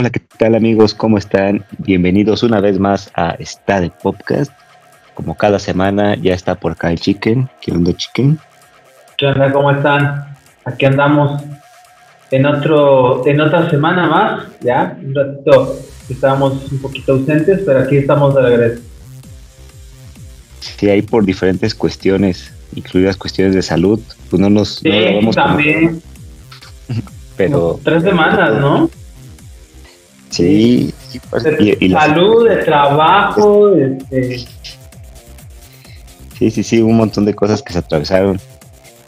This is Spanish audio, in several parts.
Hola, ¿qué tal amigos? ¿Cómo están? Bienvenidos una vez más a Está de Podcast. Como cada semana ya está por acá el Chicken. ¿Qué onda, Chicken? ¿Qué onda? ¿Cómo están? Aquí andamos en otro, en otra semana más, ya, un ratito estábamos un poquito ausentes, pero aquí estamos de regreso. Sí, hay por diferentes cuestiones, incluidas cuestiones de salud, pues no nos sí, también. Pero tres semanas, ¿no? Sí, pues, y, salud, de trabajo, este... Sí, sí, sí, un montón de cosas que se atravesaron.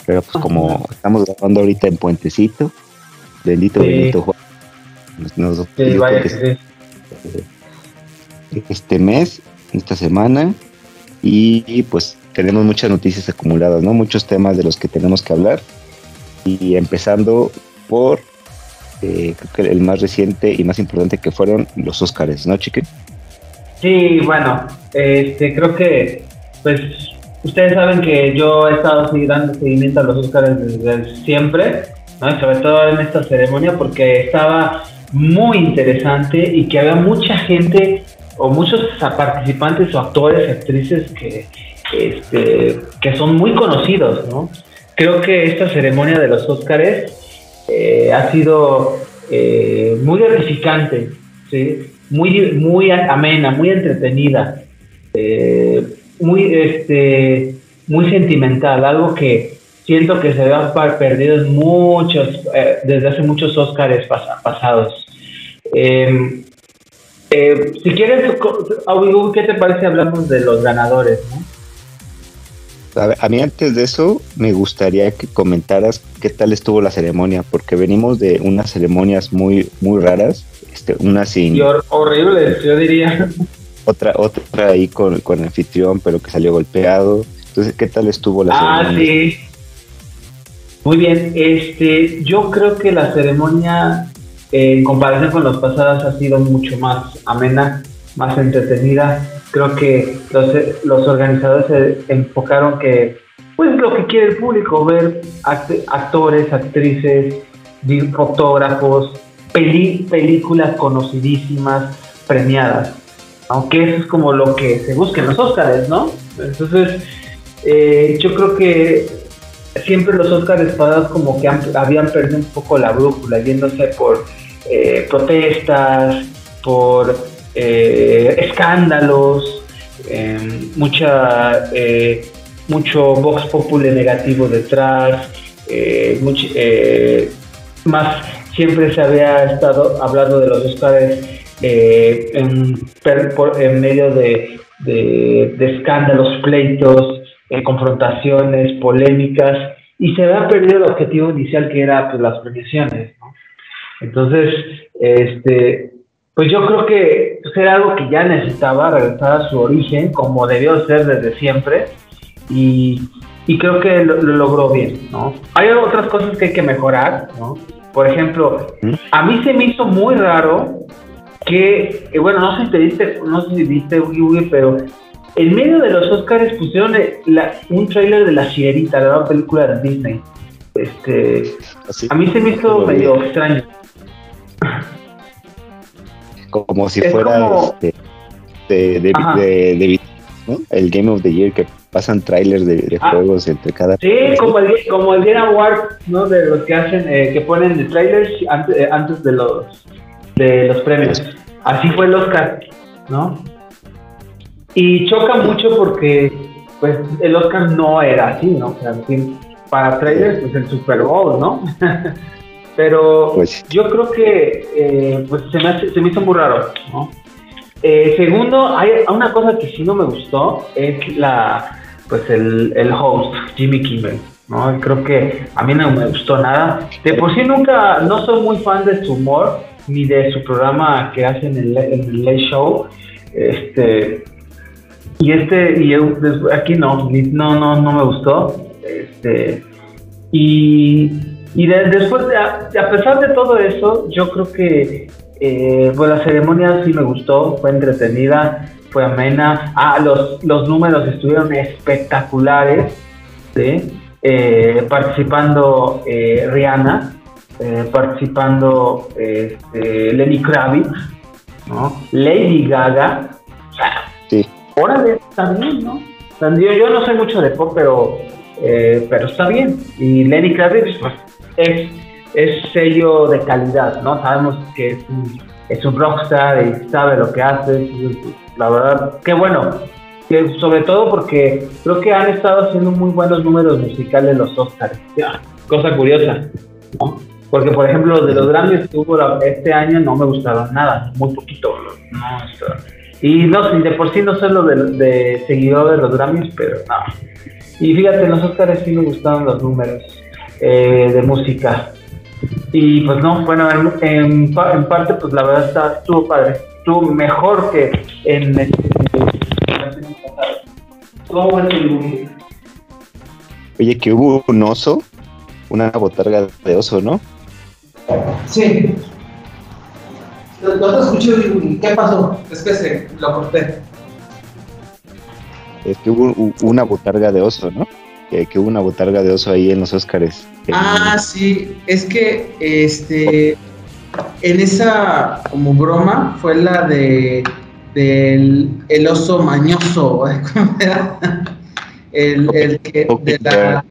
Pero pues como estamos grabando ahorita en Puentecito, bendito, bendito Juan. este mes, esta semana, y pues tenemos muchas noticias acumuladas, ¿no? Muchos temas de los que tenemos que hablar. Y empezando por eh, creo que el más reciente y más importante que fueron los Óscares, ¿no, Chique? Sí, bueno, este, creo que, pues, ustedes saben que yo he estado dando seguimiento a los Óscares desde siempre, ¿no? sobre todo en esta ceremonia, porque estaba muy interesante y que había mucha gente o muchos participantes o actores, actrices que, este, que son muy conocidos, ¿no? Creo que esta ceremonia de los Óscares eh, ha sido eh, muy gratificante, muy, muy amena, muy entretenida, eh, muy, este, muy sentimental, algo que siento que se ha perdido en muchos, desde hace muchos Óscares pasados. Em, si quieres, ¿qué te parece hablamos de los ganadores? ¿no? A, mí antes de eso me gustaría que comentaras qué tal estuvo la ceremonia, porque venimos de unas ceremonias muy muy raras, este, una sin... Y horribles, yo diría. Otra, otra ahí con, con el anfitrión, pero que salió golpeado. Entonces, ¿qué tal estuvo la ah, ceremonia? Ah, sí. Muy bien, este, yo creo que la ceremonia, en comparación con las pasadas, ha sido mucho más amena, más entretenida creo que los, los organizadores se enfocaron que, pues lo que quiere el público, ver actores, actrices, fotógrafos, películas conocidísimas, premiadas. Aunque eso es como lo que se busca en los Oscars, ¿no? Entonces, eh, yo creo que siempre los Oscars pasados como que habían perdido un poco la brújula, yéndose por eh, protestas, por eh, escándalos, em, mucha, eh, mucho vox populi negativo detrás, eh, más siempre se había estado hablando de los Oscars en, en, medio de, escándalos, pleitos, confrontaciones, polémicas, y se había perdido el objetivo inicial que era pues, las premiaciones. Entonces, este, pues yo creo que pues, era algo que ya necesitaba regresar a su origen, como debió ser desde siempre, y, creo que lo, logró bien, ¿no? Hay otras cosas que hay que mejorar, ¿no? Por ejemplo, ¿Mm? a mí se me hizo muy raro que, eh, bueno, no sé si te viste, no sé si viste, pero en medio de los Oscars pusieron un tráiler de La Sirenita, la nueva película de Disney. Este, a mí se me hizo medio extraño como si fuera este, de, de, el Game of the Year que pasan trailers de, ah. juegos entre cada sí como el como el Game Award no de los que hacen eh, que ponen de trailers antes, eh, antes de los de los premios. Así fue el Oscar no y choca mucho porque pues el Oscar no era así no o sea, para trailers pues el Super Bowl no Pero pues yo creo que eh, pues se, me se me hizo muy raro, ¿no? Eh, segundo, hay una cosa que sí no me gustó, es la pues el, el host, Jimmy Kimmel. ¿no? Creo que a mí no me gustó nada. De por sí nunca, no soy muy fan de su humor, ni de su programa que hacen en el, Late Show. Este, y este, y aquí no, no, no, no me gustó. Este, y y después, a, pesar de todo eso, yo creo que eh, pues la ceremonia sí me gustó, fue entretenida, fue amena. Ah, los, los números estuvieron espectaculares, ¿sí? Eh, participando eh, Rihanna, participando este, Lenny Kravitz, ¿no? Lady Gaga. Sí. órale, también, ¿no? Yo, yo no sé mucho de pop, pero, eh, pero está bien. Y Lenny Kravitz, pues, es, es sello de calidad, ¿no? Sabemos que es un, es un rockstar y sabe lo que hace. La verdad, qué bueno. Que sobre todo porque creo que han estado haciendo muy buenos números musicales los Oscars. Cosa curiosa, ¿no? Porque, por ejemplo, de los Grammys que hubo este año no me gustaron nada, muy poquito. No, y no, de por sí no soy lo de, seguidor de los Grammys, pero no. Y fíjate, en los Oscars sí me gustaron los números eh, de música. Y pues no, bueno, en, parte, pues la verdad está, estuvo padre. Estuvo mejor que en el. Oye, que hubo un oso, una botarga de oso, ¿no? Sí. No te escuché, ¿qué pasó? Es que se lo corté. Es que hubo una botarga de oso, ¿no? Que, hubo una botarga de oso ahí en los Óscares. Ah, sí, es que este en esa como broma fue la de del el oso mañoso, ¿cómo era? El, el que de la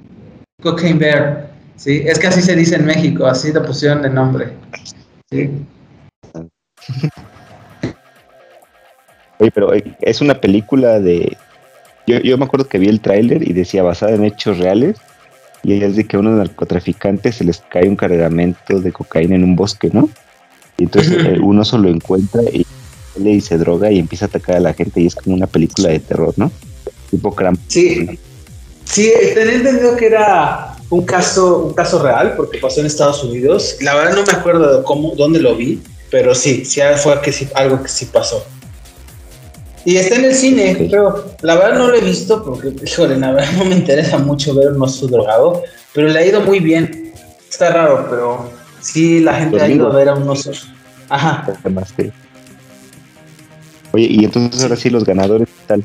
Cocaine Bear. Sí, es que así se dice en México, así le pusieron de nombre. Sí. Oye, pero eh, es una película de. Yo, me acuerdo que vi el tráiler y decía basada en hechos reales. Y es de que a unos narcotraficantes se les cae un cargamento de cocaína en un bosque, ¿no? Y entonces eh, uno solo encuentra y le dice droga y empieza a atacar a la gente. Y es como una película de terror, ¿no? Tipo Cramp. Sí. Sí, tenía entendido que era un caso, un caso real porque pasó en Estados Unidos. La verdad no me acuerdo de cómo, dónde lo vi, pero sí, sí fue que sí, algo que sí pasó. Y está en el cine, pero la verdad no lo he visto porque, híjole, la verdad no me interesa mucho ver un oso drogado, pero le ha ido muy bien. Está raro, pero sí la gente ha ido a ver a un oso. Ajá. Oye, y entonces ahora sí los ganadores, ¿qué tal?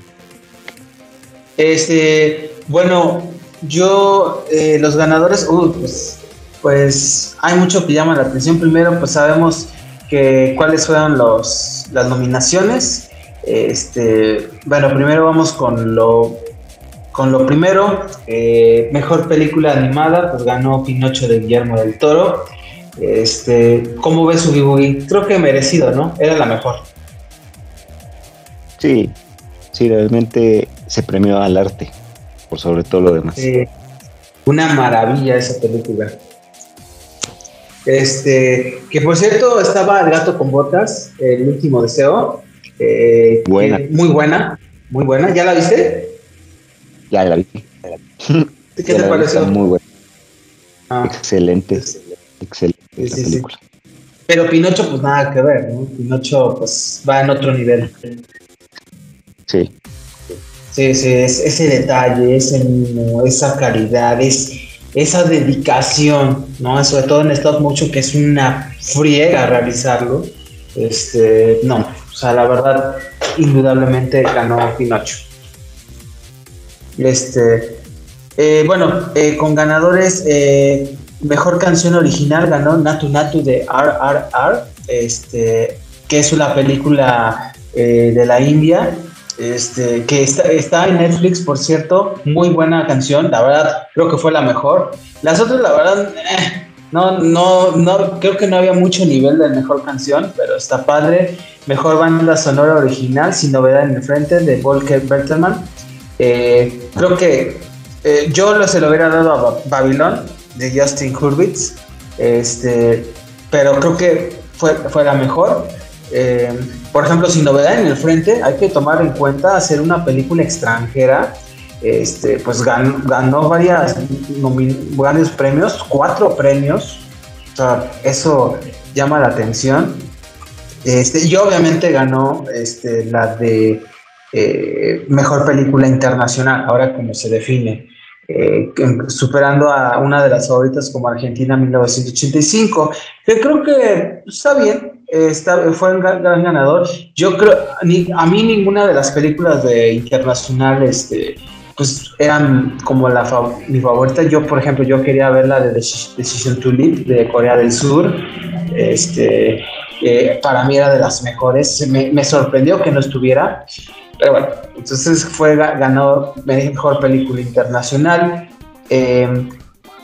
Este, bueno, yo, eh, los ganadores, pues, pues hay mucho que llama la atención. Primero, pues sabemos que cuáles fueron los, las nominaciones. Este, bueno, primero vamos con lo, con lo primero. Eh, mejor película animada, pues ganó Pinocho de Guillermo del Toro. Este, ¿Cómo ves su Boogie? Creo que merecido, ¿no? Era la mejor. Sí, sí, realmente se premió al arte sobre todo lo demás. una maravilla esa película. Este, que por cierto estaba El gato con botas, el último deseo. Eh, buena. muy buena, muy buena. ¿Ya la viste? Ya la vi. ¿Qué te pareció? Muy buena. Ah. Excelente, excelente película. Pero Pinocho, pues nada que ver, ¿no? Pinocho, pues va en otro nivel. Sí. Sí, sí, es, ese detalle, ese esa calidad, es, esa dedicación, ¿no? Sobre todo en stop mucho que es una friega realizarlo. Este, no, o sea, la verdad, indudablemente ganó Pinocho. Este, eh, bueno, eh, con ganadores, eh, mejor canción original ganó Natu Natu de RRR, este, que es una película de la India este, que está, en Netflix, por cierto, muy buena canción, la verdad, creo que fue la mejor. Las otras, la verdad, no, no, no, creo que no había mucho nivel de mejor canción, pero está padre. Mejor banda sonora original, sin novedad en el frente, de Volker Bertelmann. Eh, creo que eh, yo lo, se lo hubiera dado a Babylon, de Justin Hurwitz, este, pero creo que fue, fue la mejor. Eh, por ejemplo, sin novedad en el frente, hay que tomar en cuenta hacer una película extranjera. Este, pues ganó, varias, varios premios, cuatro premios. O sea, eso llama la atención. Este, y obviamente ganó este, la de eh, mejor película internacional, ahora como se define. Eh, superando a una de las favoritas como Argentina 1985, que creo que está bien, está, fue un gran, ganador. Yo creo, a mí ninguna de las películas de internacional este, pues eran como la mi favorita. Yo, por ejemplo, yo quería ver la de Decision to Live de Corea del Sur. Este, para mí era de las mejores. Me, sorprendió que no estuviera. Pero bueno, entonces fue ganó mejor película internacional. Eh,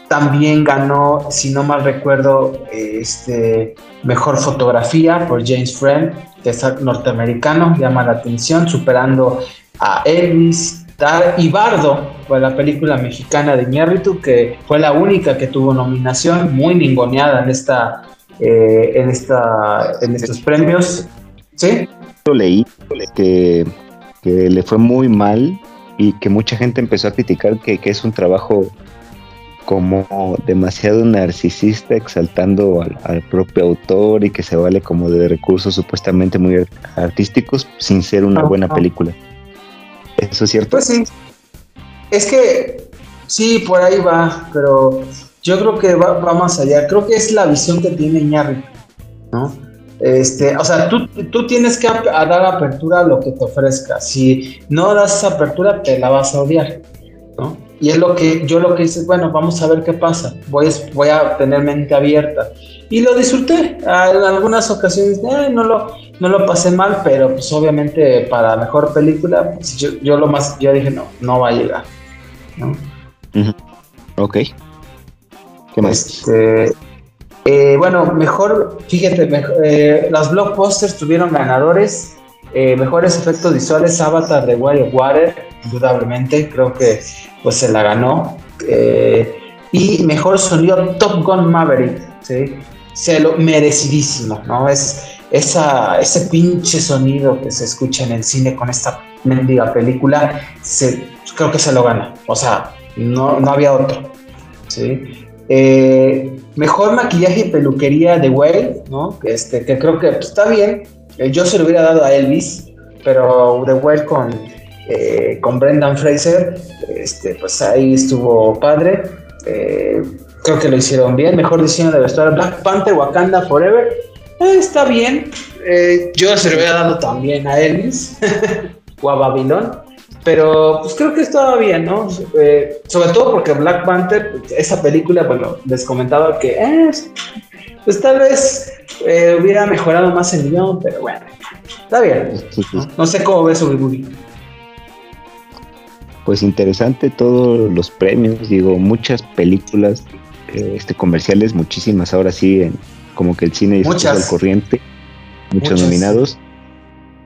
también ganó, si no mal recuerdo, este, mejor fotografía por James Friend, que es norteamericano, llama la atención, superando a Elvis, y Bardo, fue la película mexicana de Iñárritu, que fue la única que tuvo nominación, muy ningoneada en esta, eh, en esta, en estos premios. ¿Sí? Lo leí que, que le fue muy mal y que mucha gente empezó a criticar que, que es un trabajo como demasiado narcisista exaltando al, propio autor y que se vale como de recursos supuestamente muy artísticos sin ser una buena película. ¿Eso es cierto? Pues sí. Es que sí, por ahí va, pero yo creo que va, más allá. Creo que es la visión que tiene Iñárritu, ¿no? Este, o sea, tú, tú tienes que dar apertura a lo que te ofrezca. Si no das esa apertura, te la vas a odiar, ¿no? Y es lo que yo lo que hice, bueno, vamos a ver qué pasa, voy, voy a tener mente abierta. Y lo disfruté, en algunas ocasiones eh, no, lo, no lo pasé mal, pero pues obviamente para mejor película, pues, yo, yo, lo más, yo dije, no, no va a llegar. ¿no? Ok. ¿Qué más? Este, eh, bueno, mejor, fíjate, eh, las blockbusters tuvieron ganadores. mejores efectos visuales, Avatar de Wild Water, indudablemente, creo que pues se la ganó. Eh, y mejor sonido Top Gun Maverick, ¿sí? Se lo merecidísimo, ¿no? Es ese pinche sonido que se escucha en el cine con esta mendiga película, creo que se lo gana. O sea, no, no había otro, ¿sí? Eh, mejor maquillaje y peluquería de Whale, ¿no? Este, que creo que pues, está bien. Eh, yo se lo hubiera dado a Elvis, pero The Whale con eh, con Brendan Fraser, este, pues ahí estuvo padre. Creo que lo hicieron bien. Mejor diseño de vestuario Black Panther, Wakanda Forever. Está bien. yo se lo había dado también a Elvis o a Babylon. Pero pues creo que estaba bien, ¿no? sobre todo porque Black Panther, esa película, bueno, les comentaba que pues tal vez hubiera mejorado más el guion, pero bueno, está bien. No, sé cómo ves Uri pues interesante todos los premios, digo, muchas películas, eh, este comerciales, muchísimas ahora sí, en, como que el cine es al corriente, muchos nominados,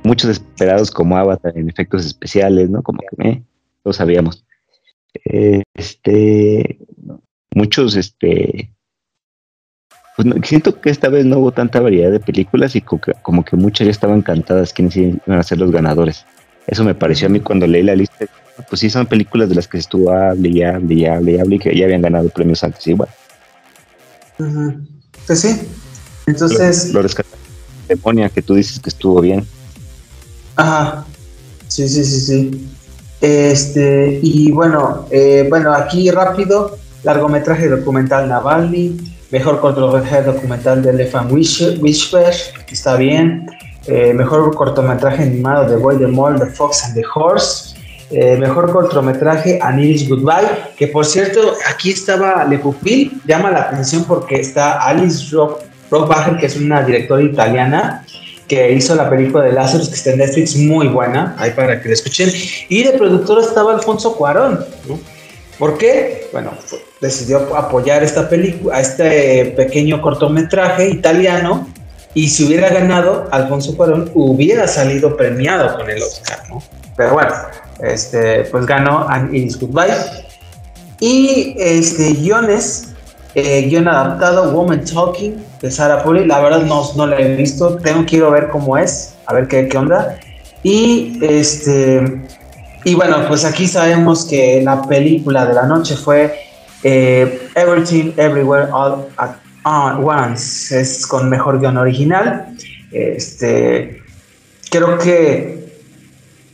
muchos esperados como Avatar en efectos especiales, ¿no? Como que eh, lo sabíamos. este, muchos, este, pues siento que esta vez no hubo tanta variedad de películas y como que, muchas ya estaban cantadas quiénes iban a ser los ganadores. Eso me pareció a mí cuando leí la lista pues sí son películas de las que estuvo hable y hable y hable y hable y que ya habían ganado premios antes igual. Pues sí. Entonces. Lo, lo Demonia, que tú dices que estuvo bien. Ajá. Sí, sí, sí, sí. Este, y bueno, eh, bueno, aquí rápido, largometraje documental Navalny, mejor cortometraje documental de Elephant Whisper, está bien, eh, mejor cortometraje animado de Boy the Mole, The Fox and the Horse, eh, mejor cortometraje Anilis Goodbye, que por cierto, aquí estaba Le Pupil, llama la atención porque está Alice Rock, Rockbacher, que es una directora italiana, que hizo la película de Lazarus, que está en Netflix, muy buena, ahí para que la escuchen, y de productora estaba Alfonso Cuarón, ¿no? ¿Por qué? Bueno, decidió apoyar esta película, este pequeño cortometraje italiano, y si hubiera ganado, Alfonso Cuarón hubiera salido premiado con el Oscar, ¿no? Pero bueno, este, pues ganó An Iris Goodbye. Y este, guiones, eh, guion adaptado, Woman Talking, de Sarah Puri. La verdad no, no la he visto, tengo quiero ver cómo es, a ver qué, qué onda. Y este, y bueno, pues aquí sabemos que la película de la noche fue eh, Everything Everywhere All at Once, es con mejor guion original. Este, creo que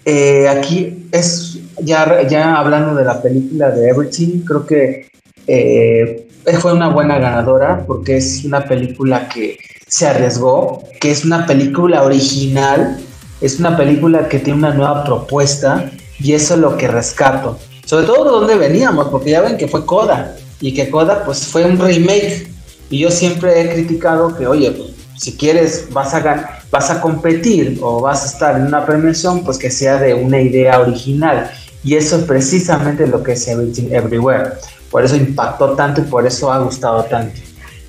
eh, aquí es ya, ya hablando de la película de Everything, creo que eh, fue una buena ganadora porque es una película que se arriesgó, que es una película original, es una película que tiene una nueva propuesta y eso es lo que rescato. sobre todo de dónde veníamos, porque ya ven que fue Coda y que Coda pues fue un remake y yo siempre he criticado que, oye, pues, si quieres vas a vas a competir o vas a estar en una premiación, pues que sea de una idea original. Y eso es precisamente lo que es Everything Everywhere. Por eso impactó tanto y por eso ha gustado tanto.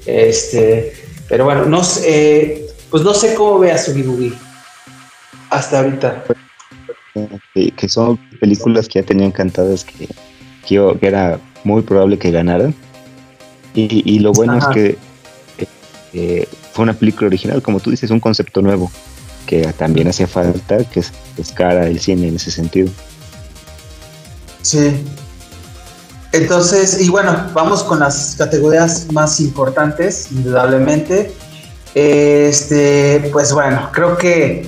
Este, pero bueno, no sé, pues no sé cómo veas su Boogie hasta ahorita. Que, son películas que ya tenían cantadas que, que, era muy probable que ganaran. Y, lo bueno es que eh, fue una película original, como tú dices, un concepto nuevo, que también hacía falta, que es, es cara el cine en ese sentido. Sí. Entonces, y bueno, vamos con las categorías más importantes, indudablemente. Este, pues bueno, creo que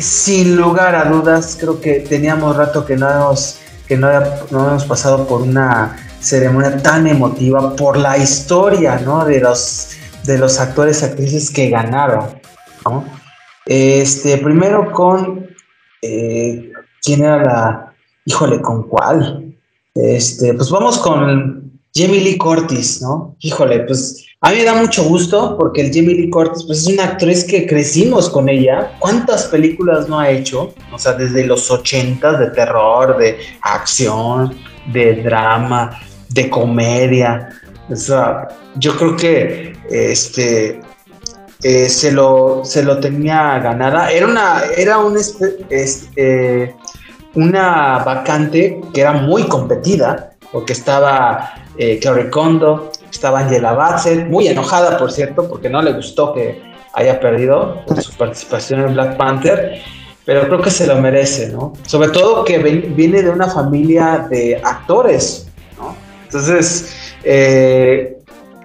sin lugar a dudas, creo que teníamos rato que no hemos, que no, no hemos pasado por una ceremonia tan emotiva por la historia, ¿no? De los, de los actores y actrices que ganaron, ¿no? Este, primero con, eh, ¿quién era la, híjole, con cuál? Este, pues vamos con Jamie Lee Curtis, ¿no? Híjole, pues a mí me da mucho gusto porque el Jamie Lee Curtis pues es una actriz que crecimos con ella. ¿Cuántas películas no ha hecho? O sea, desde los ochentas de terror, de acción, de drama, de comedia. O sea, yo creo que este eh, se, lo, se lo tenía ganada. Era una, era un este, una vacante que era muy competida, porque estaba eh, Kondo, estaba Angela Bassett, muy enojada, por cierto, porque no le gustó que haya perdido su participación en Black Panther, pero creo que se lo merece, ¿no? Sobre todo que viene de una familia de actores, ¿no? Entonces, eh,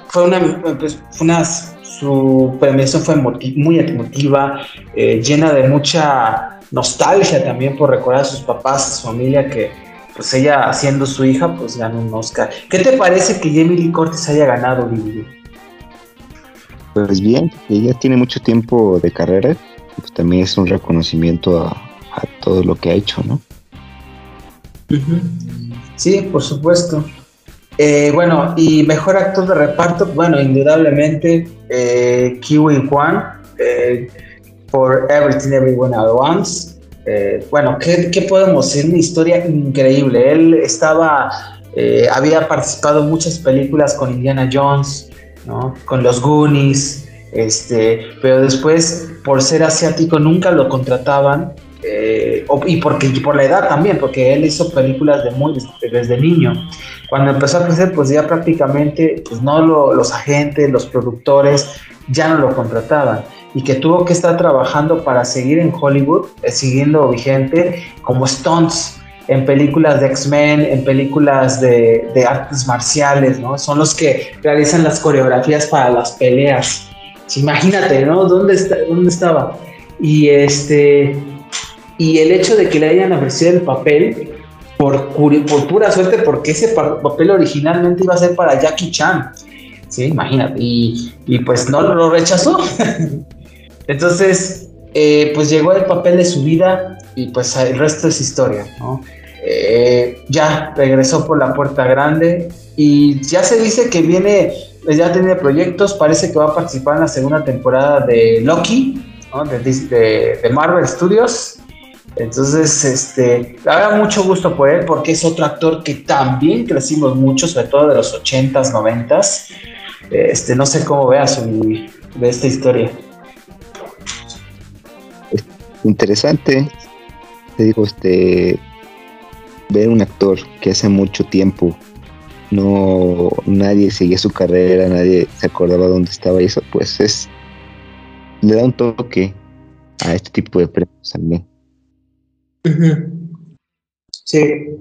fue una, pues, una, su premiación fue muy emotiva, eh, llena de mucha nostalgia también por recordar a sus papás, a su familia, que pues ella siendo su hija, pues ganó un Oscar. ¿Qué te parece que Jamie Lee Curtis haya ganado, Lili? Pues bien, ella tiene mucho tiempo de carrera, pues también es un reconocimiento a, todo lo que ha hecho, ¿no? Sí, por supuesto. Eh, bueno, y mejor actor de reparto, bueno, indudablemente eh, Kiwi eh, por Everything Everyone at Once. Eh, bueno, ¿qué, podemos decir? Una historia increíble. Él estaba, eh, había participado en muchas películas con Indiana Jones, ¿no? con los Goonies, este, pero después, por ser asiático, nunca lo contrataban. Eh, y porque por la edad también, porque él hizo películas de muy, desde niño. Cuando empezó a crecer, pues ya prácticamente, pues no los agentes, los productores ya no lo contrataban y que tuvo que estar trabajando para seguir en Hollywood, eh, siguiendo vigente, como stunts en películas de X-Men, en películas de, artes marciales, ¿no? Son los que realizan las coreografías para las peleas. Imagínate, ¿no? ¿Dónde, está, dónde estaba? Y este y el hecho de que le hayan ofrecido el papel por, por pura suerte, porque ese papel originalmente iba a ser para Jackie Chan. Sí, imagínate. Y, y pues no lo rechazó. Entonces, eh, pues llegó el papel de su vida y pues el resto es historia, ¿no? Eh, ya regresó por la puerta grande y ya se dice que viene, pues ya tiene proyectos, parece que va a participar en la segunda temporada de Loki, de, Marvel Studios. Entonces, este, da mucho gusto por él porque es otro actor que también crecimos mucho, sobre todo de los 80s, 90s. Este, no sé cómo veas de esta historia interesante, te digo, este, ver un actor que hace mucho tiempo no nadie seguía su carrera, nadie se acordaba dónde estaba y eso, pues es le da un toque a este tipo de premios también. Sí,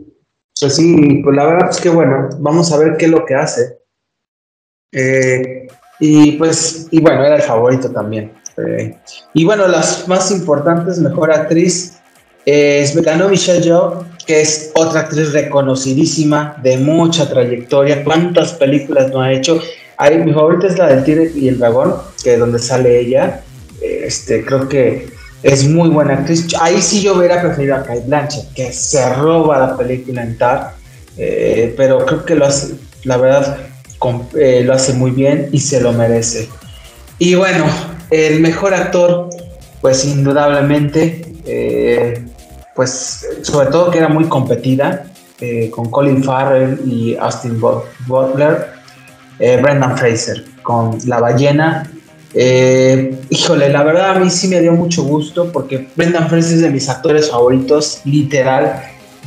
pues sí, pues la verdad es que bueno, vamos a ver qué es lo que hace. Eh, y pues, y bueno, era el favorito también. Este, y bueno, las más importantes, mejor actriz, es ganó Michelle Yeoh, que es otra actriz reconocidísima, de mucha trayectoria. ¿Cuántas películas no ha hecho? mi favorita es la del Tigre y el Dragón, que es donde sale ella. Este, creo que es muy buena actriz. Ahí sí yo hubiera preferido a Kate Blanchett, que se roba la película en Tar. eh, pero creo que lo hace, la verdad, eh, lo hace muy bien y se lo merece. Y bueno, el mejor actor, pues indudablemente, eh, pues sobre todo que era muy competida, con Colin Farrell y Austin Butler, Brendan Fraser, con La ballena eh, híjole, la verdad a mí sí me dio mucho gusto porque Brendan Fraser es de mis actores favoritos, literal.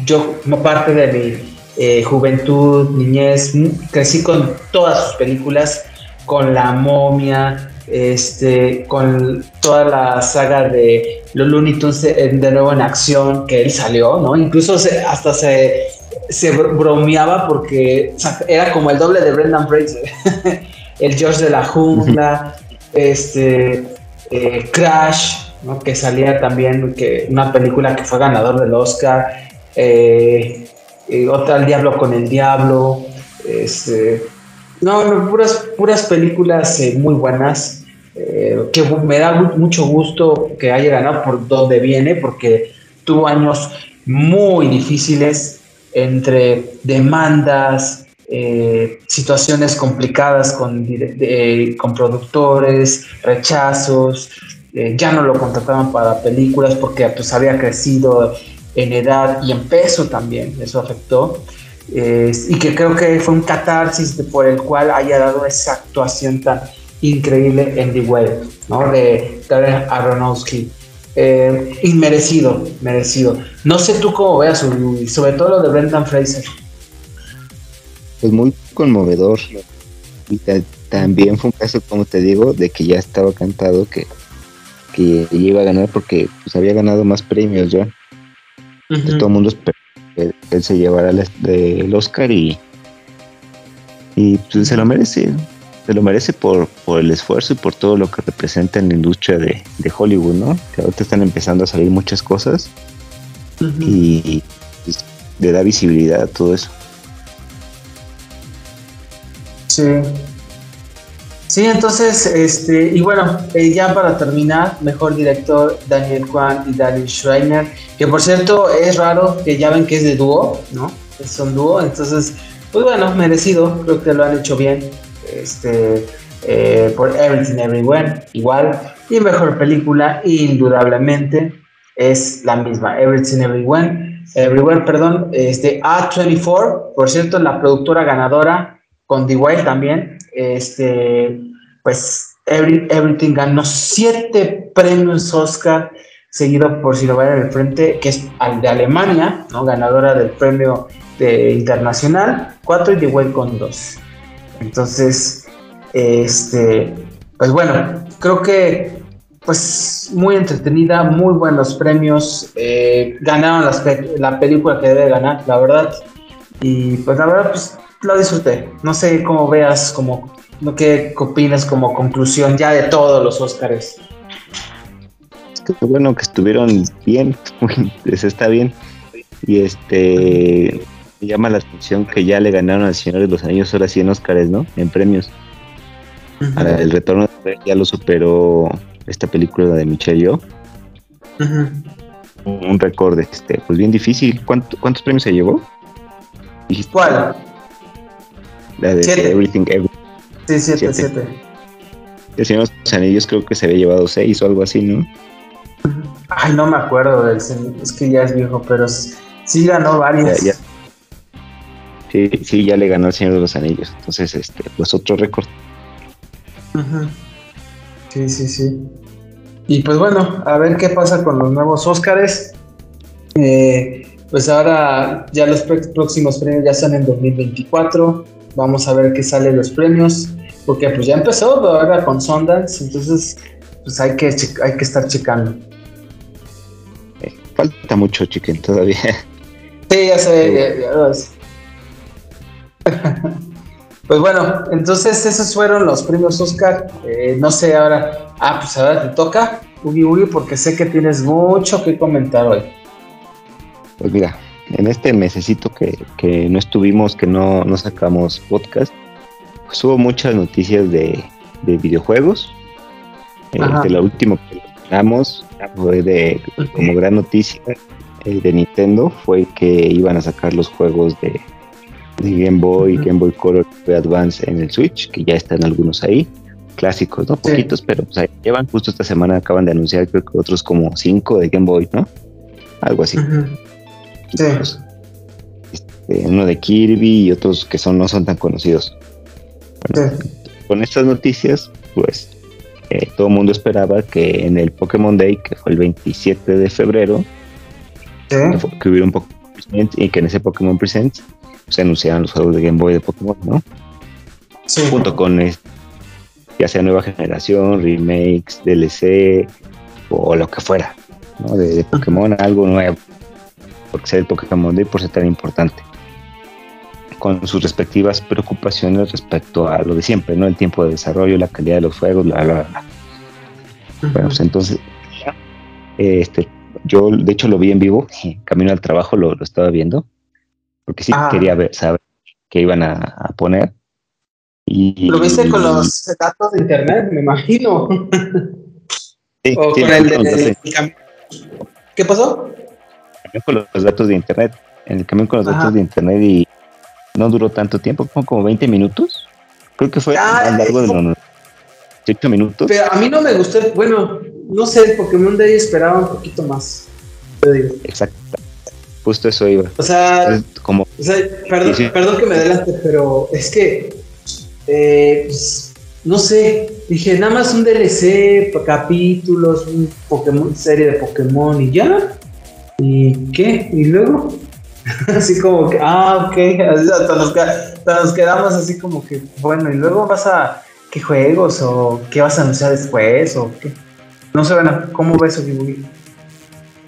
Yo, parte de mi eh, juventud, niñez, crecí con todas sus películas, con La momia, este, con toda la saga de los Looney Tunes de, nuevo en acción que él salió, ¿no? Incluso hasta se, se bromeaba porque era como el doble de Brendan Fraser. el George de la jungla, este, eh, Crash, que salía también, que una película que fue ganador del Oscar, eh, otra El Diablo con el Diablo, este, no, puras, puras películas eh, muy buenas. que me da mucho gusto que haya ganado por donde viene, porque tuvo años muy difíciles entre demandas, eh, situaciones complicadas con, con productores, rechazos, eh, ya no lo contrataban para películas porque pues había crecido en edad y en peso también, eso afectó. Y que creo que fue un catarsis por el cual haya dado esa actuación tan increíble en The Web, ¿no? De Darren Aronofsky. Eh, inmerecido, merecido. No sé tú cómo veas, sobre todo lo de Brendan Fraser pues muy conmovedor. Y también fue un caso, como te digo, de que ya estaba cantado que, que iba a ganar porque pues había ganado más premios ya. todo el mundo esperaba él se llevara el, Oscar y, y pues, se lo merece. Se lo merece por, por el esfuerzo y por todo lo que representa en la industria de, Hollywood, ¿no? Que ahorita están empezando a salir muchas cosas y pues, le da visibilidad a todo eso. Sí. Sí, entonces, este, y bueno, eh, ya para terminar, mejor director Daniel Kwan y Daniel Schreiner, que por cierto es raro que ya ven que es de dúo, ¿no? Son dúo, entonces, pues bueno, merecido, creo que lo han hecho bien, este, eh, por Everything Everywhere, igual, y mejor película, indudablemente, es la misma, Everything Everywhere, Everywhere, perdón, este A24, por cierto, la productora ganadora con The Wild también, este, pues Everything ganó siete premios Oscar, seguido por Si lo vaya del frente, que es al de Alemania, ¿no? ganadora del premio de internacional, cuatro y The Wild con dos. Entonces, este, pues bueno, creo que pues muy entretenida, muy buenos premios, eh, ganaron la película que debe ganar, la verdad. Y pues la verdad, pues lo disfruté. No sé cómo veas, como, lo que opinas como conclusión ya de todos los Óscares. Es que bueno que estuvieron bien, les está bien. Y este me llama la atención que ya le ganaron al Señor de los Anillos ahora 100 Óscares, ¿no? En premios. el retorno ya lo superó esta película de Michelle Yo. Un récord, este, pues bien difícil. ¿Cuántos premios se llevó? ¿Cuál? La de Everything Everything. Sí, siete, siete. El Señor de los Anillos creo que se había llevado seis o algo así, ¿no? Ay, no me acuerdo del Es que ya es viejo, pero sí ganó varias. Sí, sí, ya le ganó al Señor de los Anillos. Entonces, este, pues otro récord. Sí, sí, sí. Y pues bueno, a ver qué pasa con los nuevos Óscares. Eh, pues ahora ya los próximos premios ya son en 2024. Vamos a ver qué sale los premios, porque pues ya empezó ahora con Sundance, entonces pues hay que, hay que estar checando. Eh, falta mucho, chiquen, todavía. Sí, ya sé, pues bueno, entonces esos fueron los premios Oscar. Eh, no sé ahora. Ah, pues ahora te toca, Ugi Ugi, porque sé que tienes mucho que comentar hoy. Pues mira, en este mesecito que, no estuvimos, que no, no sacamos podcast, pues hubo muchas noticias de, videojuegos. Eh, de lo último que hablamos fue de, como gran noticia eh, de Nintendo, fue que iban a sacar los juegos de, de Game Boy, Game Boy Color Advance en el Switch, que ya están algunos ahí, clásicos, ¿no? Poquitos, pero pues ahí llevan, justo esta semana acaban de anunciar creo que otros como cinco de Game Boy, ¿no? Algo así. Pues, este, uno de Kirby y otros que son no son tan conocidos. Con estas noticias, pues eh, todo el mundo esperaba que en el Pokémon Day, que fue el 27 de febrero, que hubiera un Pokémon y que en ese Pokémon Present se anunciaran los juegos de Game Boy de Pokémon, ¿no? Junto con ya sea nueva generación, remakes, DLC o lo que fuera, ¿no? De, Pokémon, algo nuevo, porque sea el Pokémon Day por ser tan importante con sus respectivas preocupaciones respecto a lo de siempre, ¿no? El tiempo de desarrollo, la calidad de los juegos, bla, bla, bla. Bueno, pues entonces, este, yo de hecho lo vi en vivo, camino al trabajo lo, estaba viendo, porque sí ah. quería ver, saber qué iban a, poner. Y, ¿Lo viste con los datos de internet, me imagino? Sí, o con el, ¿Qué pasó? Con los datos de internet, en el camión con los datos de internet y no duró tanto tiempo, como, como 20 minutos. Creo que fue a lo largo de los 8 minutos. Pero a mí no me gustó, bueno, no sé, el Pokémon de ahí esperaba un poquito más. Exacto. Justo eso iba. O sea, como, perdón, perdón que me adelante, pero es que, eh, pues, no sé, dije, nada más un DLC, capítulos, un Pokémon, serie de Pokémon y ya. ¿Y qué? ¿Y luego? así como que, ah, ok, hasta nos, quedamos así como que, bueno, y luego vas a, ¿qué juegos o qué vas a anunciar después o qué? No sé, bueno, ¿cómo ves eso,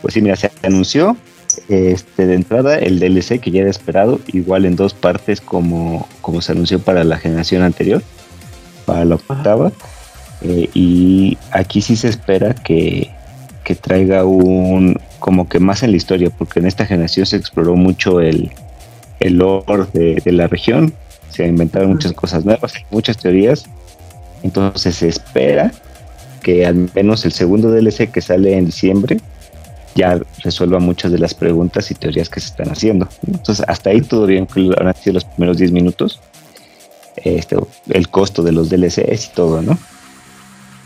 Pues sí, mira, se anunció este, de entrada el DLC que ya era esperado, igual en dos partes como, como se anunció para la generación anterior, para la octava. Eh, y aquí sí se espera que, que traiga un, como que más en la historia, porque en esta generación se exploró mucho el, el lore de, la región, se inventaron muchas cosas nuevas, muchas teorías, entonces se espera que al menos el segundo DLC que sale en diciembre ya resuelva muchas de las preguntas y teorías que se están haciendo. Entonces, hasta ahí todo bien, que han sido los primeros 10 minutos. Este, el costo de los DLCs y todo, ¿no?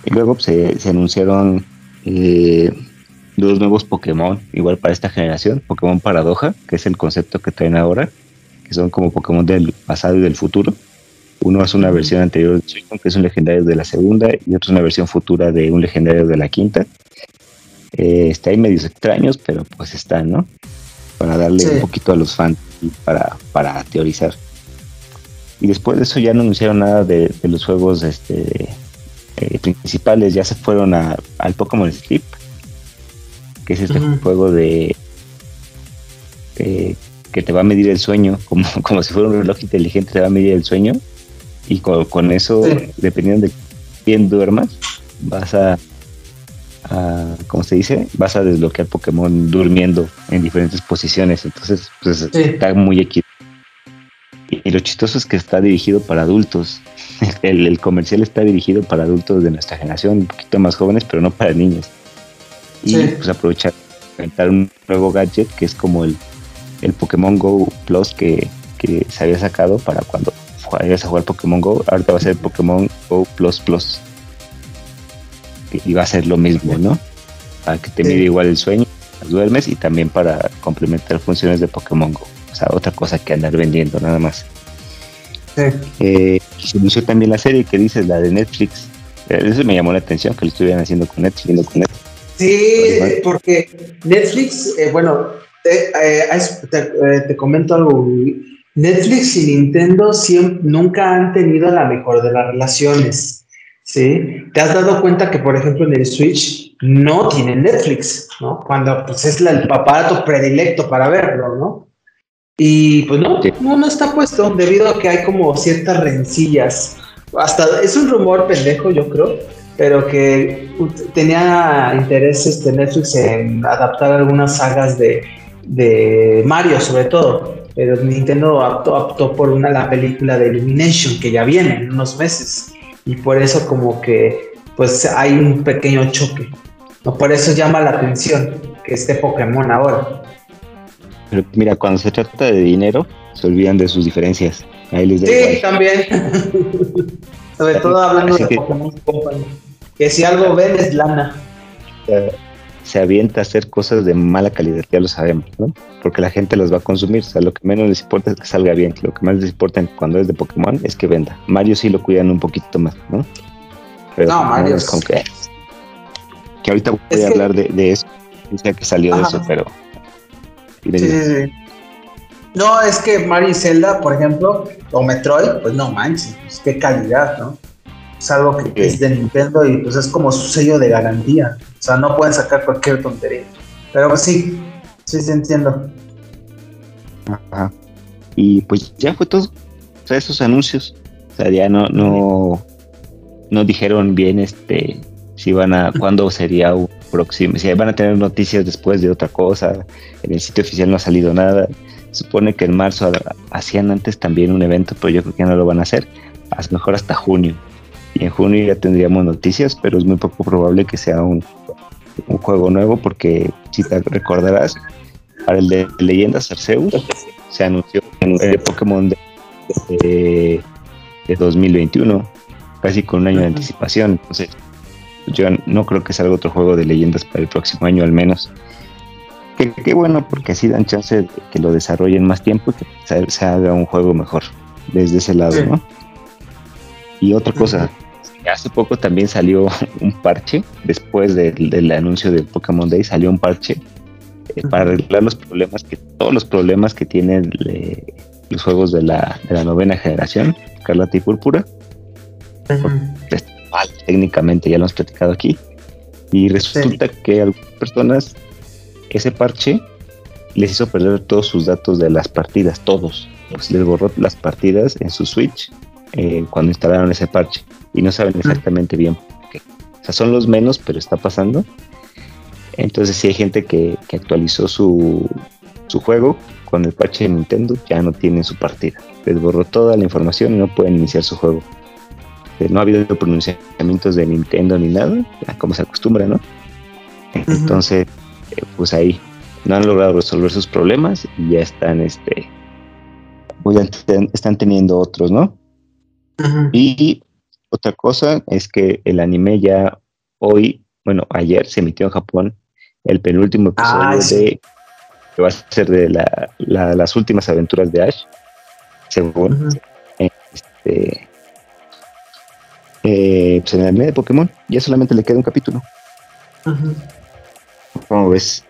Y luego se, se anunciaron eh, dos nuevos Pokémon, igual para esta generación, Pokémon Paradoja, que es el concepto que traen ahora, que son como Pokémon del pasado y del futuro. Uno es una versión anterior de Suicune, que es un legendario de la segunda, y otro es una versión futura de un legendario de la quinta. Eh, está ahí medios extraños, pero pues están, ¿no? Para darle un poquito a los fans y para, para teorizar. Y después de eso ya no anunciaron nada de, los juegos este, eh, principales, ya se fueron al Pokémon Sleep, que es este juego de que te va a medir el sueño, como, como si fuera un reloj inteligente, te va a medir el sueño. Y con, eso, dependiendo de quién duermas, vas a, a, ¿cómo se dice? Vas a desbloquear Pokémon durmiendo en diferentes posiciones. Entonces, pues está muy equilibrado. Y, lo chistoso es que está dirigido para adultos. El, el, comercial está dirigido para adultos de nuestra generación, un poquito más jóvenes, pero no para niños y pues aprovechar inventar un nuevo gadget que es como el, el Pokémon Go Plus que, se había sacado para cuando vayas a jugar Pokémon Go. Ahorita va a ser Pokémon Go Plus Plus. Y va a ser lo mismo, ¿no? Para que te mide igual el sueño, duermes y también para complementar funciones de Pokémon Go. O sea, otra cosa que andar vendiendo, nada más. Sí. Eh, se anunció también la serie que dices, la de Netflix. Eh, eso me llamó la atención que lo estuvieran haciendo con Netflix. Con Netflix. Sí, porque Netflix, eh, bueno, te, eh, eh, te, comento algo. Netflix y Nintendo siempre, nunca han tenido la mejor de las relaciones. ¿sí? ¿Te has dado cuenta que, por ejemplo, en el Switch no tiene Netflix, ¿no? Cuando pues, es el aparato predilecto para verlo, ¿no? Y pues no, no, no está puesto debido a que hay como ciertas rencillas. Hasta es un rumor pendejo, yo creo, pero que tenía interés este Netflix en adaptar algunas sagas de, de Mario sobre todo, pero Nintendo optó, por una la película de Illumination que ya viene en unos meses y por eso como que pues hay un pequeño choque, ¿no? por eso llama la atención que esté Pokémon ahora. Pero mira, cuando se trata de dinero, se olvidan de sus diferencias. Ahí les sí, también. Sobre todo hablando de Pokémon Company. Que si algo ven es lana. Se avienta a hacer cosas de mala calidad, ya lo sabemos, ¿no? Porque la gente los va a consumir. O sea, lo que menos les importa es que salga bien. Lo que más les importa cuando es de Pokémon es que venda. Mario sí lo cuidan un poquito más, ¿no? no, Mario. Es con que, que ahorita voy a hablar de, de, eso. Dice que salió de eso, pero. Sí, sí, sí. No, es que Mario y Zelda, por ejemplo, o Metroid, pues no manches, pues qué calidad, ¿no? Es algo que es de Nintendo y pues es como su sello de garantía. O sea, no pueden sacar cualquier tontería. Pero pues sí, sí, sí entiendo. Ajá. Y pues ya fue todo. O sea, esos anuncios. O sea, ya no, no, no dijeron bien este si van a, cuándo sería un próximo, si van a tener noticias después de otra cosa. En el sitio oficial no ha salido nada supone que en marzo hacían antes también un evento, pero yo creo que ya no lo van a hacer. A lo mejor hasta junio. Y en junio ya tendríamos noticias, pero es muy poco probable que sea un, un juego nuevo, porque si te recordarás, para el de Leyendas Arceus se anunció el Pokémon de, de, 2021, casi con un año de anticipación. Entonces, yo no creo que salga otro juego de leyendas para el próximo año al menos. Qué bueno, porque así dan chance de que lo desarrollen más tiempo y que se, haga un juego mejor desde ese lado, ¿no? Y otra cosa, hace poco también salió un parche, después del anuncio del Pokémon Day, salió un parche eh, para arreglar los problemas, que todos los problemas que tienen eh, los juegos de la, novena generación, Carlata y Púrpura. técnicamente ya lo hemos platicado aquí. Y resulta que algunas personas ese parche les hizo perder todos sus datos de las partidas, todos. Pues les borró las partidas en su Switch eh, cuando instalaron ese parche y no saben exactamente bien qué. O sea, son los menos, pero está pasando. Entonces, si hay gente que, actualizó su, su juego con el parche de Nintendo, ya no tienen su partida. Les borró toda la información y no pueden iniciar su juego. Eh, no ha habido pronunciamientos de Nintendo ni nada, como se acostumbra, ¿no? Entonces, eh, pues ahí no han logrado resolver sus problemas y ya están, este, pues están teniendo otros, ¿no? Y otra cosa es que el anime ya hoy, bueno, ayer se emitió en Japón el penúltimo episodio de que va a ser de la, las últimas aventuras de Ash, según este, eh, pues en el anime de Pokémon. Ya solamente le queda un capítulo. ¿Cómo ves?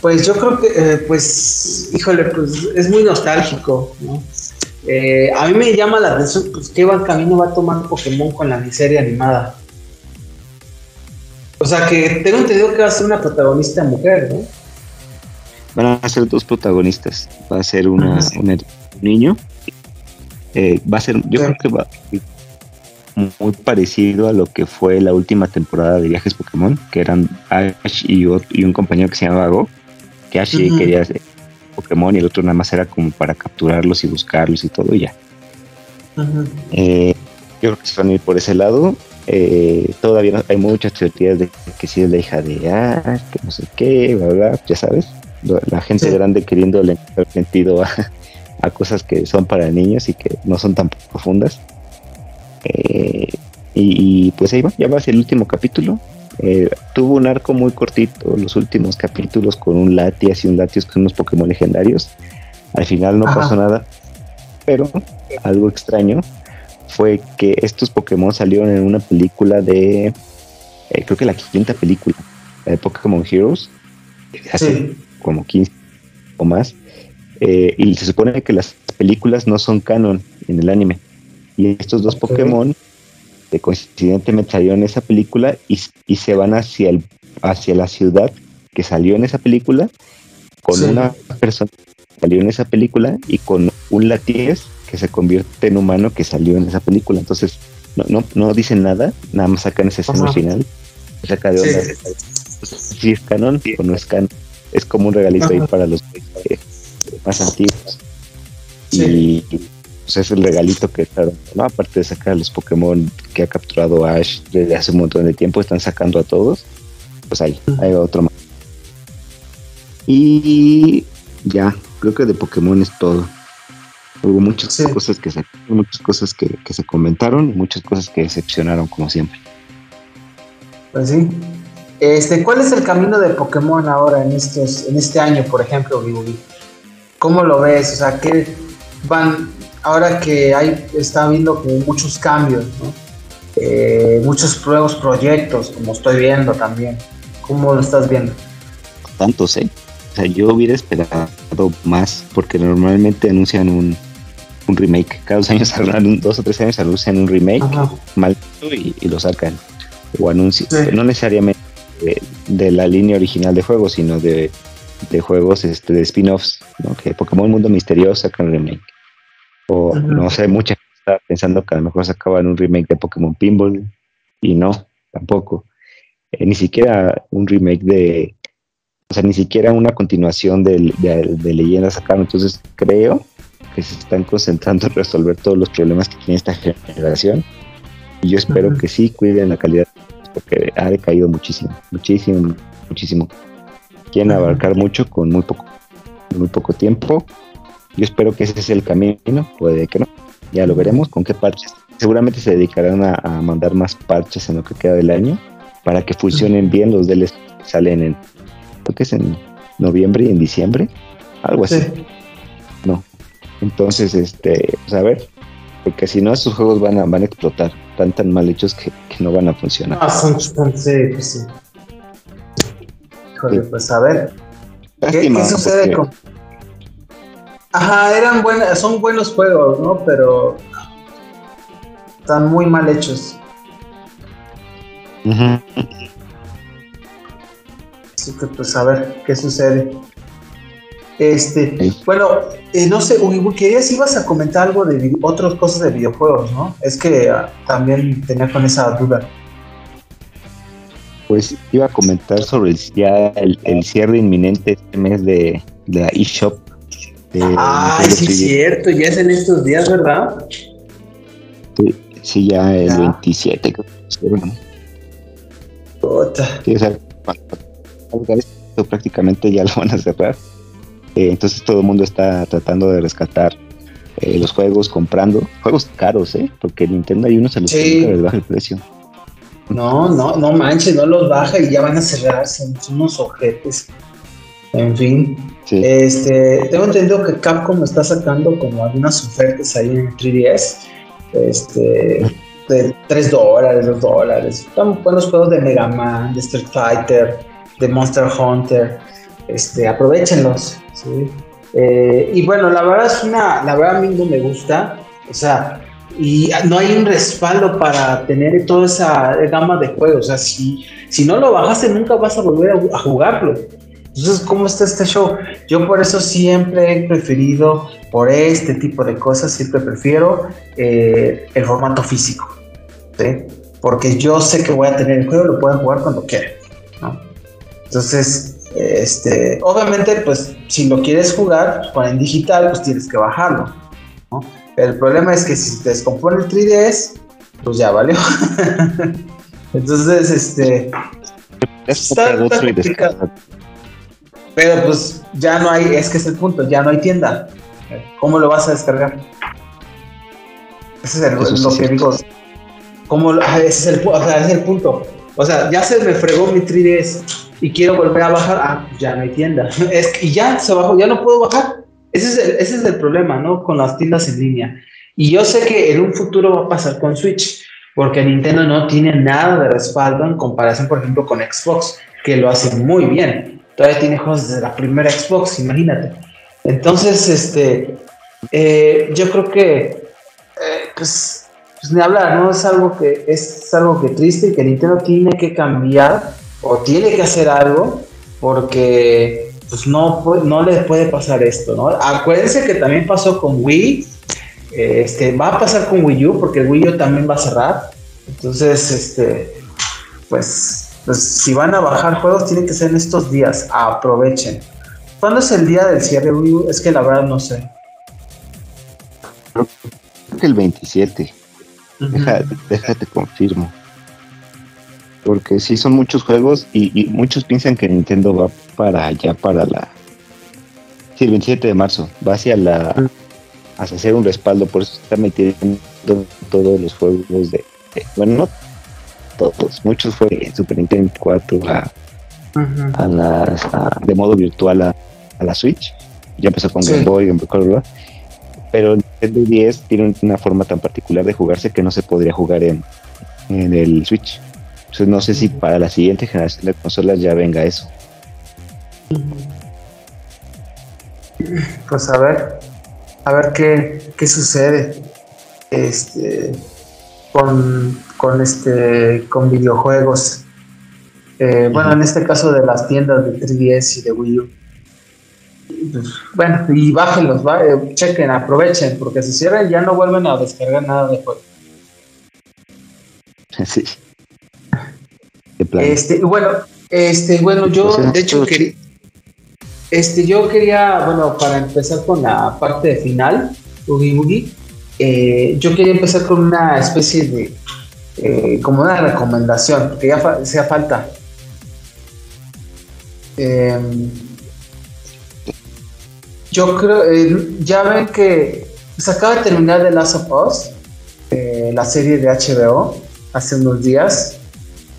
Pues yo creo que, eh, pues, híjole, pues es muy nostálgico, ¿no? Eh, a mí me llama la atención, pues, qué camino va a tomar Pokémon con la serie animada. O sea, que tengo entendido que va a ser una protagonista mujer, ¿no? Van a ser dos protagonistas. Va a ser una, un niño. Eh, va a ser, yo creo que va, muy parecido a lo que fue la última temporada de Viajes Pokémon, que eran Ash y, un compañero que se llamaba Go, que Ash quería hacer Pokémon y el otro nada más era como para capturarlos y buscarlos y todo y ya. Eh, yo creo que se van a ir por ese lado. Eh, todavía hay muchas teorías de que si es la hija de Ash, que no sé qué, bla, bla, ya sabes. La gente grande queriendo el sentido a, a cosas que son para niños y que no son tan profundas. Eh, y, pues ahí va, ya va a ser el último capítulo. Eh, tuvo un arco muy cortito, los últimos capítulos con un Latias y un Latios con unos Pokémon legendarios. Al final no pasó nada, pero algo extraño fue que estos Pokémon salieron en una película de, eh, creo que la quinta película, la de Pokémon Heroes, hace como 15 o más. y se supone que las películas no son canon en el anime. Y estos dos Pokémon que coincidentemente salieron en esa película y, se van hacia, el, hacia la ciudad que salió en esa película con una persona que salió en esa película y con un Latiez que se convierte en humano que salió en esa película. Entonces, no, no, no dicen nada, nada más sacan esa escena final. Saca de onda. Si es canon o no es canon. Es como un regalito ahí para los más antiguos. Y pues es el regalito que está ¿no? Aparte de sacar a los Pokémon que ha capturado Ash desde hace un montón de tiempo, están sacando a todos. Pues ahí, hay otro más. Y ya, creo que de Pokémon es todo. Hubo muchas cosas que se muchas cosas que, se comentaron y muchas cosas que decepcionaron como siempre. Pues sí. Este, ¿cuál es el camino de Pokémon ahora en estos, en este año, por ejemplo, ¿Cómo lo ves? O sea, ¿qué van ahora que hay está habiendo como muchos cambios, ¿no? Eh, muchos nuevos proyectos, como estoy viendo también. ¿Cómo lo estás viendo? Tantos, ¿eh? O sea, yo hubiera esperado más, porque normalmente anuncian un, un remake. Cada dos años, dos o tres años anuncian un remake mal y, y, lo sacan. O anuncian, no necesariamente de, la línea original de juegos, sino de, de juegos este, de spin-offs, ¿no? que Pokémon Mundo Misterioso sacan remake. O no sé, mucha gente está pensando que a lo mejor sacaban un remake de Pokémon Pinball y no, tampoco. Eh, ni siquiera un remake de, o sea, ni siquiera una continuación de, de, leyendas sacaron. Entonces creo que se están concentrando en resolver todos los problemas que tiene esta generación. Y yo espero que sí cuiden la calidad, porque ha decaído muchísimo, muchísimo, muchísimo. Quieren abarcar mucho con muy poco, muy poco tiempo. Yo espero que ese es el camino, puede que no. Ya lo veremos con qué parches. Seguramente se dedicarán a, mandar más parches en lo que queda del año para que funcionen bien los DLCs que salen en, creo que es en noviembre y en diciembre, algo así. No. Entonces, este, pues a ver, porque si no, estos juegos van a, van a explotar, están tan mal hechos que, no van a funcionar. Ah, son, sí, pues sí. Híjole, pues a ver. ¿Qué, sucede con.? Ajá, eran buenas, son buenos juegos, ¿no? Pero están muy mal hechos. Así que pues a ver qué sucede. Este, bueno, eh, no sé, querías ibas a comentar algo de otras cosas de videojuegos, ¿no? Es que ah, también tenía con esa duda. Pues iba a comentar sobre el, ya el, cierre inminente este mes de, la eShop. Ah, sí, es cierto, ya es en estos días, ¿verdad? Sí, sí ya el 27, creo que Sí, o sea, prácticamente ya lo van a cerrar. Eh, entonces todo el mundo está tratando de rescatar eh, los juegos, comprando juegos caros, ¿eh? Porque Nintendo hay unos se los sí. baja el precio. No, no, no manches, no los baja y ya van a cerrar, son unos objetos. En fin, este, tengo entendido que Capcom está sacando como algunas ofertas ahí en 3DS, este, de 3 dólares, 2 dólares. Están buenos juegos de Mega Man, de Street Fighter, de Monster Hunter. Este, aprovechenlos. Eh, y bueno, la verdad es una, la verdad a mí no me gusta, o sea, y no hay un respaldo para tener toda esa gama de juegos, o sea, si, si no lo bajaste nunca vas a volver a, jugarlo. Entonces, ¿cómo está este show? Yo por eso siempre he preferido, por este tipo de cosas, siempre prefiero eh, el formato físico, Porque yo sé que voy a tener el juego, lo puedo jugar cuando quiera, Entonces, este, obviamente, pues si lo quieres jugar pues, en digital, pues tienes que bajarlo. el problema es que si te descompone el 3DS, pues ya valió. Entonces, este. Está, Pero pues ya no hay, es que es el punto, ya no hay tienda. ¿Cómo lo vas a descargar? Ese es el, lo que digo. ¿Cómo ese, es el, o sea, ese es el punto. O sea, ya se me fregó mi 3DS y quiero volver a bajar, ah, ya no hay tienda. Es, y ya se bajó, ya no puedo bajar. Ese es, el, ese es el problema, ¿no? Con las tiendas en línea. Y yo sé que en un futuro va a pasar con Switch, porque Nintendo no tiene nada de respaldo en comparación, por ejemplo, con Xbox, que lo hace muy bien. Todavía tiene juegos desde la primera Xbox, imagínate. Entonces, este, eh, yo creo que, eh, pues, pues, ni hablar, ¿no? Es algo que es algo que triste y que Nintendo tiene que cambiar o tiene que hacer algo porque pues no, no le puede pasar esto, ¿no? Acuérdense que también pasó con Wii, este, va a pasar con Wii U porque Wii U también va a cerrar, entonces, este, pues, pues si van a bajar juegos tiene que ser en estos días, aprovechen. ¿Cuándo es el día del cierre Wii? Es que la verdad no sé. Creo que el 27. déjate confirmo. Porque sí son muchos juegos y, muchos piensan que Nintendo va para allá, para la Sí, el 27 de marzo. Va hacia la. Hacia hacer un respaldo, por eso está metiendo todos los juegos de. bueno, no todos, muchos fue Super Nintendo 4 a, a las. de modo virtual a, la Switch. Ya empezó con Game Boy, Game Boy Color, pero el Nintendo 10 tiene una forma tan particular de jugarse que no se podría jugar en, en el Switch. Entonces no sé si para la siguiente generación de consolas ya venga eso. Pues a ver, a ver qué, qué sucede este, con, con, este, con videojuegos. Eh, bueno, en este caso de las tiendas de 3DS y de Wii U. Pues, bueno, y bájenlos, eh, chequen, aprovechen, porque si cierran ya no vuelven a descargar nada de juego. Sí. Este, bueno, este, bueno, yo de hecho quería, este, yo quería, bueno, para empezar con la parte final, Ugi eh, yo quería empezar con una especie de, eh, como una recomendación, que ya sea falta. Em, yo creo, eh, ya ven que se acaba de terminar The Last of Us, la serie de HBO, hace unos días,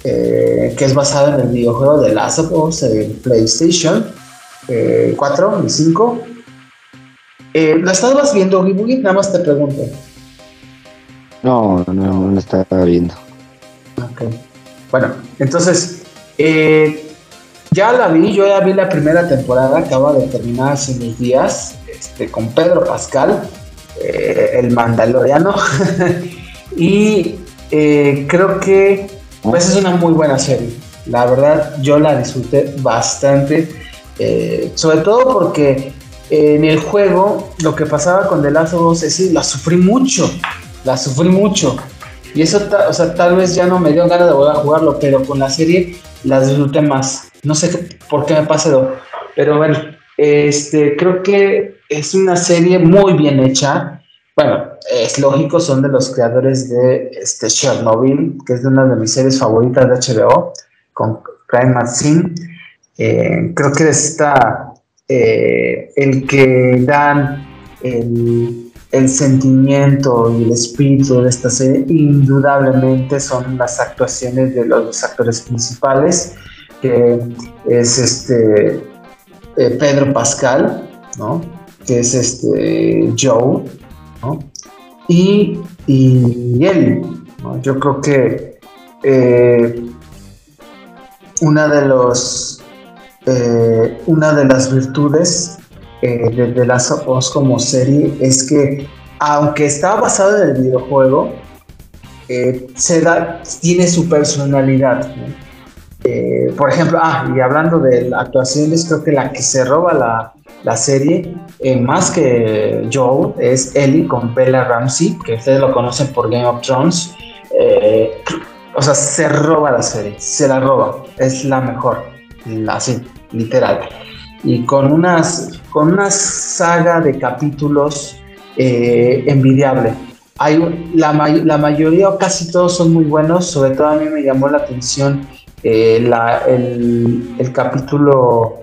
que es basada en el videojuego de Last of Us en PlayStation eh, 4 y 5. Eh, ¿La estabas viendo, Gibugi? Nada más te pregunto. No, no, no la estaba viendo. Ok. Bueno, entonces, eh, ya la vi, yo ya vi la primera temporada, acaba de terminar hace unos días, este, con Pedro Pascal, eh, el mandaloriano, y creo que pues es una muy buena serie. La verdad, yo la disfruté bastante. Eh, sobre todo porque en el juego lo que pasaba con The Last of Us es que la sufrí mucho, la sufrí mucho. Y eso, o sea, tal vez ya no me dio ganas de volver a jugarlo, pero con la serie la disfruté más. No sé por qué me pasa, pero bueno, este, creo que es una serie muy bien hecha. Bueno, es lógico, son de los creadores de este Chernobyl, que es una de mis series favoritas de HBO, con Crime Maxine. Eh, creo que está eh, el que dan el, sentimiento y el espíritu de esta serie, indudablemente son las actuaciones de los actores principales, que es este eh, Pedro Pascal, que es este Joe, y, y él. Yo creo que una de los eh, una de las virtudes eh, de The Last of Us como serie es que, aunque está basada en el videojuego, eh, tiene su personalidad. por ejemplo, ah, y hablando de actuaciones, creo que la que se roba la, la serie, más que Joe, es Ellie con Bella Ramsey, que ustedes lo conocen por Game of Thrones. o sea, se roba la serie, se la roba, es la mejor, así literal. Y con, unas, con una saga de capítulos eh, envidiable. Hay, la, la, mayoría o casi todos son muy buenos, sobre todo a mí me llamó la atención eh, el, capítulo,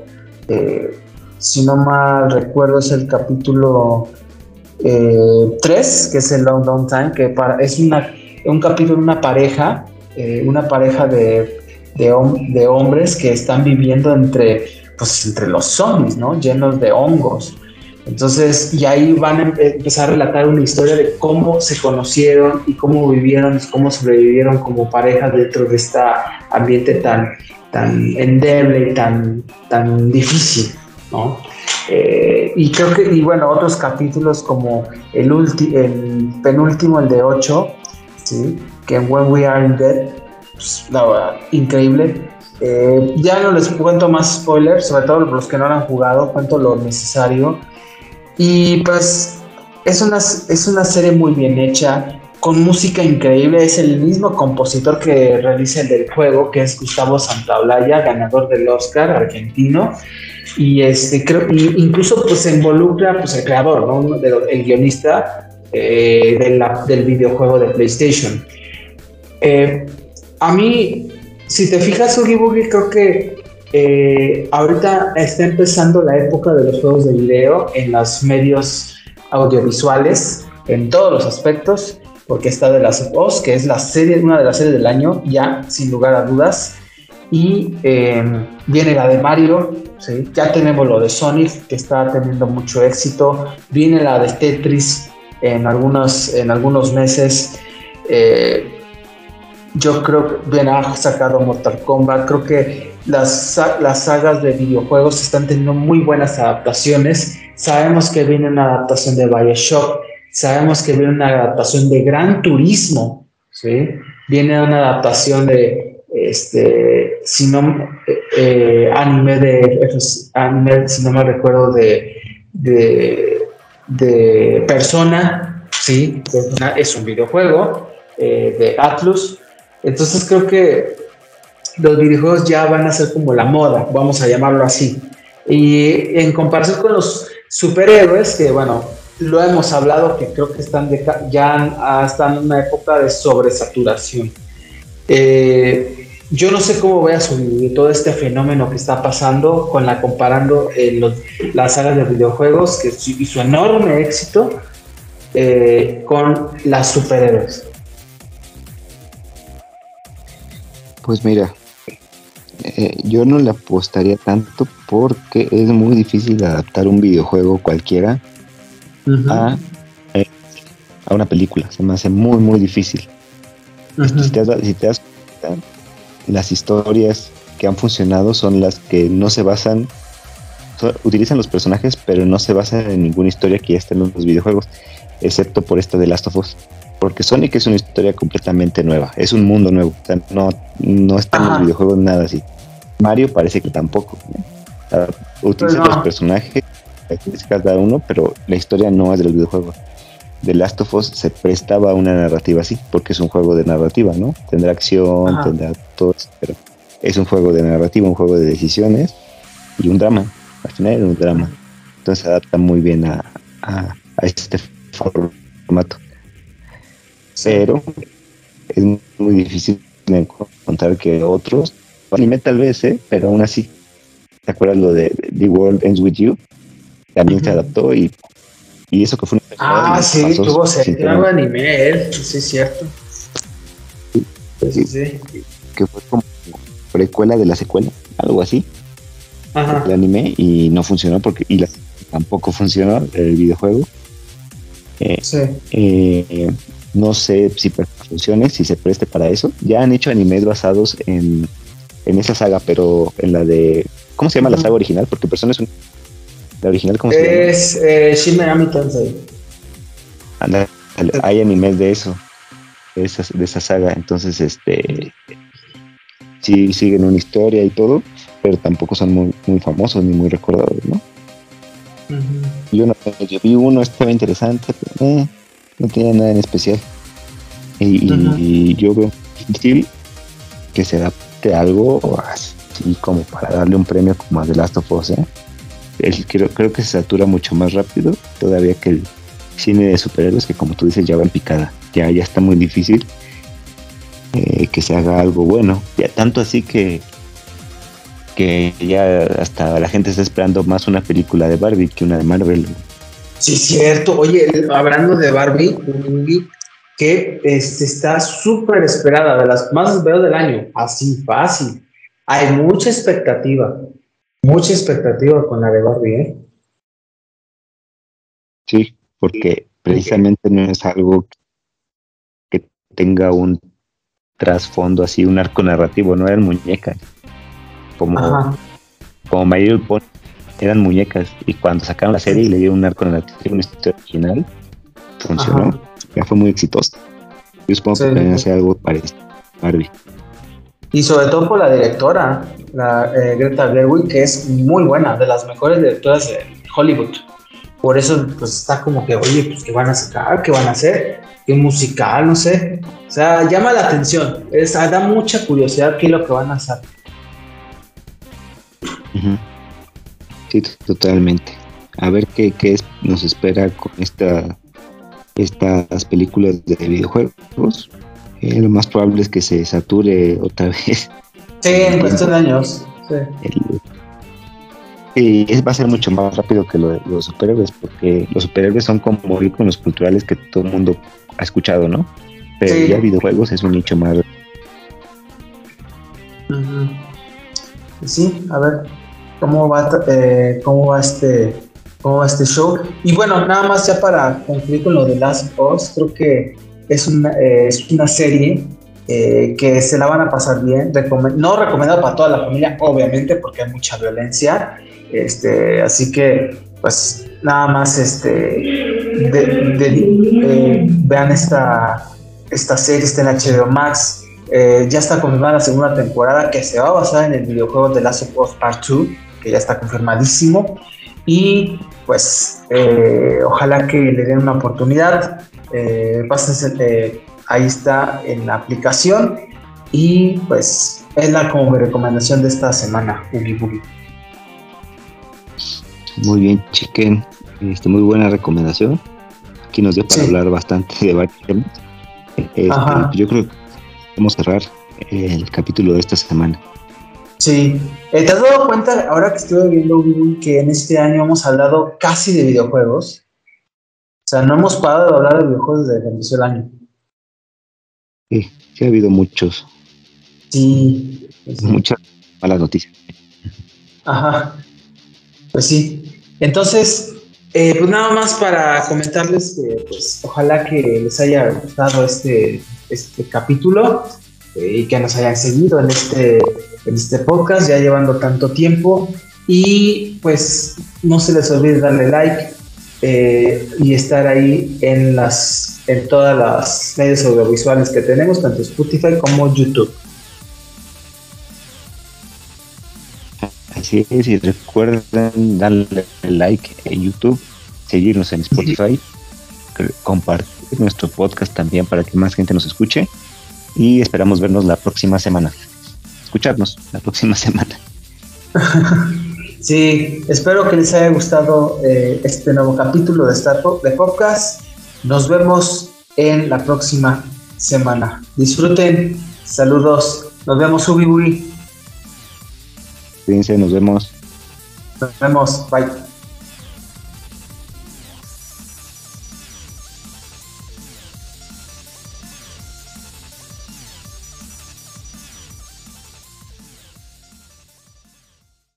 eh, si no mal recuerdo, es el capítulo 3, que es el Long Long Time, que para, es una, un capítulo de una pareja, una pareja de de, hombres que están viviendo entre, pues, entre los zombies, ¿no? Llenos de hongos. Entonces, y ahí van a empezar a relatar una historia de cómo se conocieron y cómo vivieron, cómo sobrevivieron como pareja dentro de este ambiente tan, tan endeble y tan, tan difícil, ¿no? Eh, y creo que, y bueno, otros capítulos como el, el penúltimo, el de 8, ¿sí? que en When We Are in Dead, pues, la verdad, increíble. Eh, ya no les cuento más spoilers, sobre todo los que no lo han jugado, cuento lo necesario. Y pues es una, es una serie muy bien hecha, con música increíble. Es el mismo compositor que realiza el del juego, que es Gustavo Santaolalla, ganador del Oscar argentino. Y este creo, incluso pues se involucra pues el creador, ¿no? el guionista eh, del videojuego de PlayStation. Eh, a mí, si te fijas, Oogie Boogie, creo que eh, ahorita está empezando la época de los juegos de video en los medios audiovisuales, en todos los aspectos, porque está de las of que es la serie, una de las series del año, ya, sin lugar a dudas. Y em, viene la de Mario, ¿sí? ya tenemos lo de Sonic, que está teniendo mucho éxito. Viene la de Tetris en algunos, en algunos meses. Eh, yo creo que bien ha sacado Mortal Kombat. Creo que las, las sagas de videojuegos están teniendo muy buenas adaptaciones. Sabemos que viene una adaptación de Bioshock. Sabemos que viene una adaptación de Gran Turismo. ¿sí? Viene una adaptación de este si no eh, anime de anime si no me recuerdo de de, de persona sí es un videojuego eh, de Atlus entonces creo que los videojuegos ya van a ser como la moda, vamos a llamarlo así. Y en comparación con los superhéroes, que bueno, lo hemos hablado, que creo que están ya están en una época de sobresaturación. Eh, yo no sé cómo voy a sobrevivir todo este fenómeno que está pasando con la comparando eh, las sagas de videojuegos que, y su enorme éxito eh, con las superhéroes. Pues mira, eh, yo no le apostaría tanto porque es muy difícil adaptar un videojuego cualquiera a, eh, a, una película. Se me hace muy, muy difícil. si, te das, cuenta, las historias que han funcionado son las que no se basan, utilizan los personajes, pero no se basan en ninguna historia que ya esté en los videojuegos, excepto por esta de Last of Us porque Sonic es una historia completamente nueva, es un mundo nuevo, o sea, no, no está en los videojuegos nada así. Mario parece que tampoco. utiliza pues los personajes, cada uno, pero la historia no es de los videojuegos. The Last of Us se prestaba a una narrativa así, porque es un juego de narrativa, ¿no? Tendrá acción, tendrá todo, pero es un juego de narrativa, un juego de decisiones y un drama. Al final es un drama. Entonces se adapta muy bien a, a este formato pero es muy difícil encontrar que otros, anime tal vez, ¿eh? pero aún así, ¿te acuerdas lo de The World Ends With You? También se adaptó y, y eso que fue una Ah, sí, tuvo serio anime él, sí, es cierto. Sí, sí, Que fue como precuela de la secuela, algo así. Ajá. El anime y no funcionó porque y tampoco funcionó el videojuego. Eh, sí. Eh, no sé si funcione, si se preste para eso. Ya han hecho animes basados en, en esa saga, pero en la de. ¿Cómo se llama la saga original? Porque Persona es un. La original, ¿cómo se llama? Es eh, Shin Megami Tensei. hay animes de eso, de esa, de esa saga. Entonces, este. Sí siguen una historia y todo, pero tampoco son muy, muy famosos ni muy recordados, ¿no? yo, no yo vi uno, estaba interesante, pero. Eh, no tiene nada en especial. Y, yo veo difícil que se adapte algo así como para darle un premio como a The Last of Us. ¿eh? creo, creo que se satura mucho más rápido todavía que el cine de superhéroes que como tú dices ya va en picada. Ya, ya está muy difícil eh, que se haga algo bueno. Ya tanto así que que ya hasta la gente está esperando más una película de Barbie que una de Marvel. Sí, cierto. Oye, hablando de Barbie, que este, está súper esperada, de las más esperadas del año, así fácil. Hay mucha expectativa, mucha expectativa con la de Barbie, ¿eh? Sí, porque precisamente no es algo que tenga un trasfondo así, un arco narrativo, no eran muñecas. Como, como My Little Pony eran muñecas y cuando sacaron la serie y le dieron un arco narrativo, una historia original, funcionó. Ya fue muy exitosa. Yo supongo que pueden hacer algo parecido. Barbie. Y sobre todo por la directora, la eh, Greta Gerwig, que es muy buena, de las mejores directoras de Hollywood. Por eso, pues está como que, oye, pues, ¿qué van a sacar? ¿Qué van a hacer? ¿Qué musical? No sé. O sea, llama la atención. Es, da mucha curiosidad qué es lo que van a hacer. Sí, totalmente. A ver qué, qué nos espera con esta estas películas de videojuegos. Eh, lo más probable es que se sature otra vez. Sí, en cuestión de años. y va a ser mucho más rápido que lo de los superhéroes, porque los superhéroes son como los culturales que todo el mundo ha escuchado, ¿no? Pero ya videojuegos es un nicho más. Sí, a ver cómo va, eh, cómo va este cómo va este show. Y bueno, nada más ya para concluir con lo de Last of Us, creo que es una, eh, es una serie eh, que se la van a pasar bien. no recomendado para toda la familia, obviamente, porque hay mucha violencia. Este, así que, pues, nada más este, vean esta, esta serie, está en HBO Max. Eh, ya está confirmada la segunda temporada que se va a basar en el videojuego de Last of Us Part 2, que ya está confirmadísimo. Y pues ojalá que le den una oportunidad. Eh, pásense, ahí está en la aplicación y pues es la como mi recomendación de esta semana, Muy bien, chiquen. Este, muy buena recomendación. Aquí nos dio para hablar bastante de varios temas. Este, yo creo que vamos a cerrar el capítulo de esta semana. Sí, eh, ¿te has dado cuenta ahora que estuve viendo que en este año hemos hablado casi de videojuegos? O sea, no hemos parado de hablar de videojuegos desde que empezó el año. Sí, sí ha habido muchos. Sí. Muchas malas noticias. Ajá. Pues sí. Entonces, eh, pues nada más para comentarles que pues ojalá que les haya gustado este, este capítulo eh, y que nos hayan seguido en este, en este podcast ya llevando tanto tiempo. Y pues no se les olvide darle like eh, y estar ahí en las en todas las medios audiovisuales que tenemos, tanto Spotify como YouTube. Así es, y recuerden darle like en YouTube, seguirnos en Spotify, compartir nuestro podcast también para que más gente nos escuche y esperamos vernos la próxima semana. Escucharnos la próxima semana. sí, espero que les haya gustado eh, este nuevo capítulo de Star de Podcast. Nos vemos en la próxima semana. Disfruten. Saludos. Nos vemos, Ubi Cuídense, nos vemos. Nos vemos. Bye.